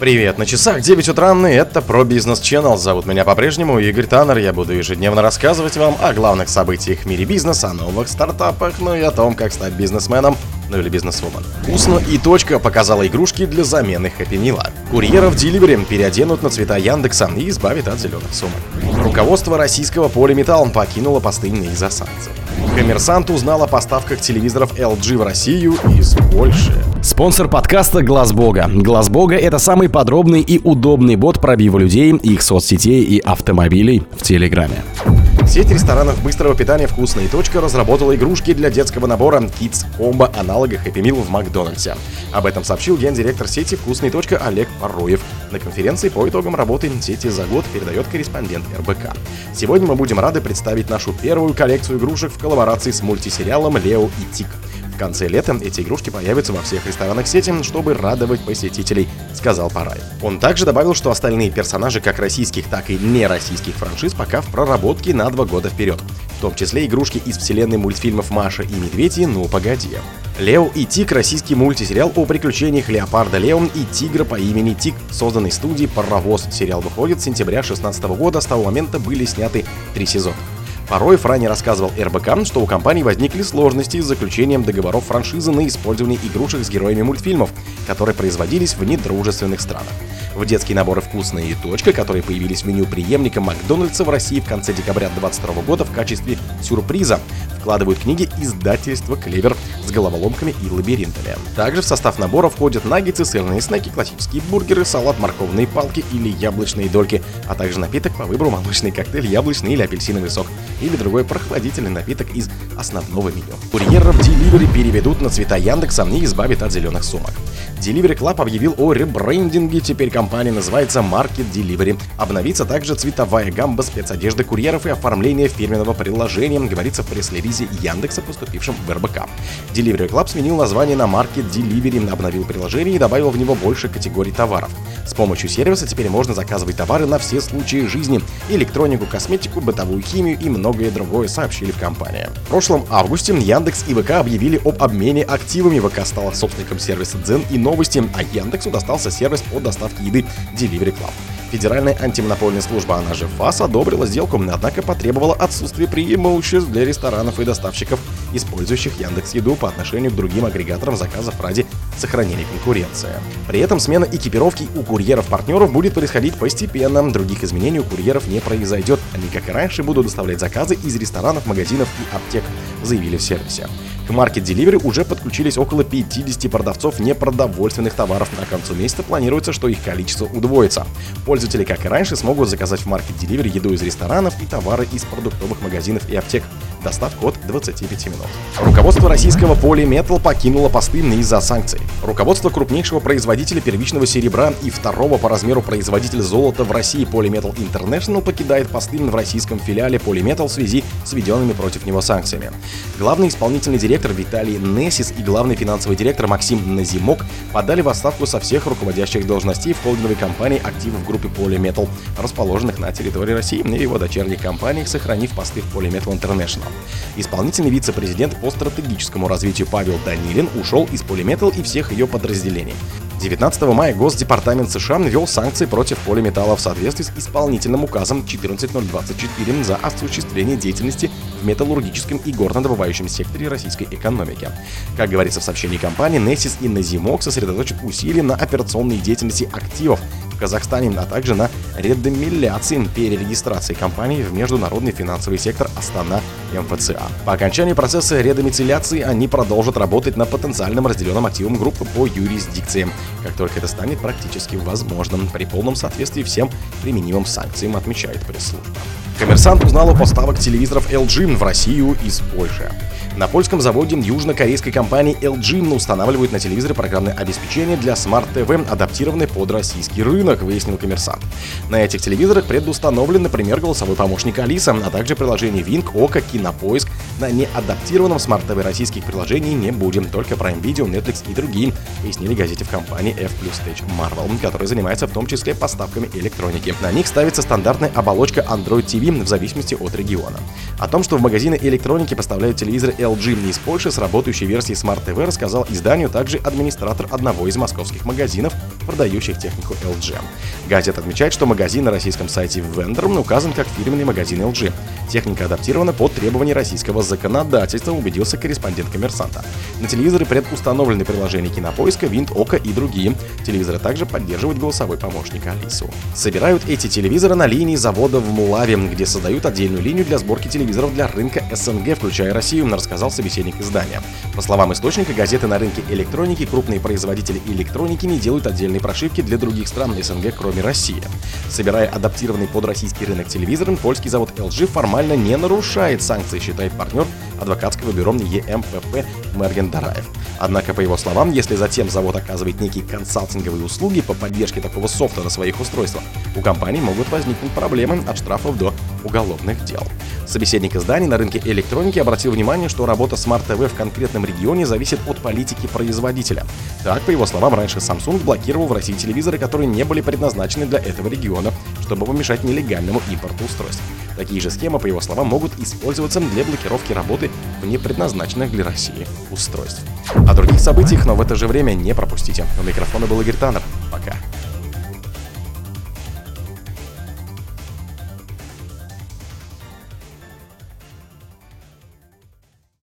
Привет, на часах 9 утра, и это про бизнес Channel. Зовут меня по-прежнему Игорь Таннер. Я буду ежедневно рассказывать вам о главных событиях в мире бизнеса, о новых стартапах, ну и о том, как стать бизнесменом, ну или бизнесвумен. Вкусно и точка показала игрушки для замены Хэппи. Курьеров Delivery переоденут на цвета Яндекса и избавят от зеленых сумок. Руководство российского полиметалл покинуло посты из-за санкций. Коммерсант узнал о поставках телевизоров LG в Россию из Польши. Спонсор подкаста Глаз Бога. Глаз Бога это самый подробный и удобный бот пробива людей, их соцсетей и автомобилей в Телеграме. Сеть ресторанов быстрого питания «Вкусная точка» разработала игрушки для детского набора Kids Combo аналога Happy Meal в Макдональдсе. Об этом сообщил гендиректор сети «Вкусная точка» Олег Пароев. На конференции по итогам работы сети за год передает корреспондент РБК. Сегодня мы будем рады представить нашу первую коллекцию игрушек в коллаборации с мультисериалом «Лео и Тик». В конце лета эти игрушки появятся во всех ресторанах сети, чтобы радовать посетителей, сказал Парай. Он также добавил, что остальные персонажи как российских, так и нероссийских франшиз пока в проработке на два года вперед. В том числе игрушки из вселенной мультфильмов «Маша и Медведь» и «Ну, погоди». Лео и Тик – российский мультисериал о приключениях Леопарда Лео и тигра по имени Тик, созданный студией «Паровоз». Сериал выходит с сентября 2016 года, с того момента были сняты три сезона. Порой ранее рассказывал РБК, что у компании возникли сложности с заключением договоров франшизы на использование игрушек с героями мультфильмов, которые производились в недружественных странах. В детские наборы «Вкусная и точка», которые появились в меню преемника Макдональдса в России в конце декабря 2022 года в качестве сюрприза, вкладывают книги издательства «Клевер» с головоломками и лабиринтами. Также в состав набора входят наггетсы, сырные снеки, классические бургеры, салат, морковные палки или яблочные дольки, а также напиток по выбору молочный коктейль, яблочный или апельсиновый сок или другой прохладительный напиток из основного меню. Курьеров Delivery переведут на цвета Яндекса и избавят от зеленых сумок. Delivery Club объявил о ребрендинге, теперь компания называется Market Delivery. Обновится также цветовая гамма спецодежды курьеров и оформление фирменного приложения, говорится в пресс-релизе Яндекса, поступившем в РБК. Delivery Club сменил название на Market Delivery, обновил приложение и добавил в него больше категорий товаров. С помощью сервиса теперь можно заказывать товары на все случаи жизни – электронику, косметику, бытовую химию и многое другое, сообщили в компании. В прошлом августе Яндекс и ВК объявили об обмене активами. ВК стала собственником сервиса Дзен и новости, а Яндексу достался сервис по доставке еды Delivery Club. Федеральная антимонопольная служба, она же ФАС, одобрила сделку, однако потребовала отсутствие преимуществ для ресторанов и доставщиков, использующих Яндекс Еду по отношению к другим агрегаторам заказов ради сохранения конкуренции. При этом смена экипировки у курьеров-партнеров будет происходить постепенно, других изменений у курьеров не произойдет, они, как и раньше, будут доставлять заказы из ресторанов, магазинов и аптек, заявили в сервисе. К Market Delivery уже подключились около 50 продавцов непродовольственных товаров. На концу месяца планируется, что их количество удвоится. Пользователи, как и раньше, смогут заказать в Market Delivery еду из ресторанов и товары из продуктовых магазинов и аптек. Доставка от 25 минут. Руководство российского Polymetal покинуло посты из-за санкций. Руководство крупнейшего производителя первичного серебра и второго по размеру производителя золота в России Polymetal International покидает посты в российском филиале Polymetal в связи с введенными против него санкциями. Главный исполнительный директор Виталий Несис и главный финансовый директор Максим Назимок подали в отставку со всех руководящих должностей в холдинговой компании активов группы Polymetal, расположенных на территории России и его дочерних компаниях, сохранив посты в Polymetal International. Исполнительный вице-президент по стратегическому развитию Павел Данилин ушел из Polymetal и всех ее подразделений. 19 мая Госдепартамент США ввел санкции против полиметалла в соответствии с исполнительным указом 14024 за осуществление деятельности в металлургическом и горнодобывающем секторе российской экономики. Как говорится в сообщении компании, Nessis и Назимок сосредоточат усилия на операционной деятельности активов, в Казахстане, а также на редомиляции перерегистрации компании в международный финансовый сектор Астана МФЦА. По окончании процесса редомицеляции они продолжат работать на потенциальном разделенном активом группы по юрисдикциям, как только это станет практически возможным при полном соответствии всем применимым санкциям, отмечает пресс-служба. Коммерсант узнал о поставок телевизоров LG в Россию из Польши. На польском заводе южнокорейской компании LG устанавливают на телевизоры программное обеспечение для Smart TV, адаптированное под российский рынок, выяснил коммерсант. На этих телевизорах предустановлен, например, голосовой помощник Алиса, а также приложение Wink, Okko, Кинопоиск, на неадаптированном smart TV российских приложений не будет, только Prime Video, Netflix и другие, пояснили газете в компании F+ Tech Marvel, которая занимается в том числе поставками электроники. На них ставится стандартная оболочка Android TV в зависимости от региона. О том, что в магазины электроники поставляют телевизоры LG из Польши с работающей версией Smart TV, рассказал изданию также администратор одного из московских магазинов, продающих технику LG. Газета отмечает, что магазин на российском сайте Vendor указан как фирменный магазин LG. Техника адаптирована под требования российского законодательства, убедился корреспондент коммерсанта. На телевизоры предустановлены приложения Кинопоиска, Винт, Ока и другие. Телевизоры также поддерживают голосовой помощник Алису. Собирают эти телевизоры на линии завода в Мулаве, где создают отдельную линию для сборки телевизоров для рынка СНГ, включая Россию, рассказал собеседник издания. По словам источника газеты на рынке электроники, крупные производители электроники не делают отдельные прошивки для других стран СНГ, кроме России. Собирая адаптированный под российский рынок телевизор, польский завод LG формально не нарушает санкции, считает партнер адвокатского бюро ЕМПП Мерген Дараев. Однако, по его словам, если затем завод оказывает некие консалтинговые услуги по поддержке такого софта на своих устройствах, у компании могут возникнуть проблемы от штрафов до уголовных дел. Собеседник изданий на рынке электроники обратил внимание, что работа Smart TV в конкретном регионе зависит от политики производителя. Так, по его словам, раньше Samsung блокировал в России телевизоры, которые не были предназначены для этого региона, чтобы помешать нелегальному импорту устройств. Такие же схемы, по его словам, могут использоваться для блокировки работы в непредназначенных для России устройств. О других событиях, но в это же время не пропустите. У микрофона был Игорь Таннер. Пока.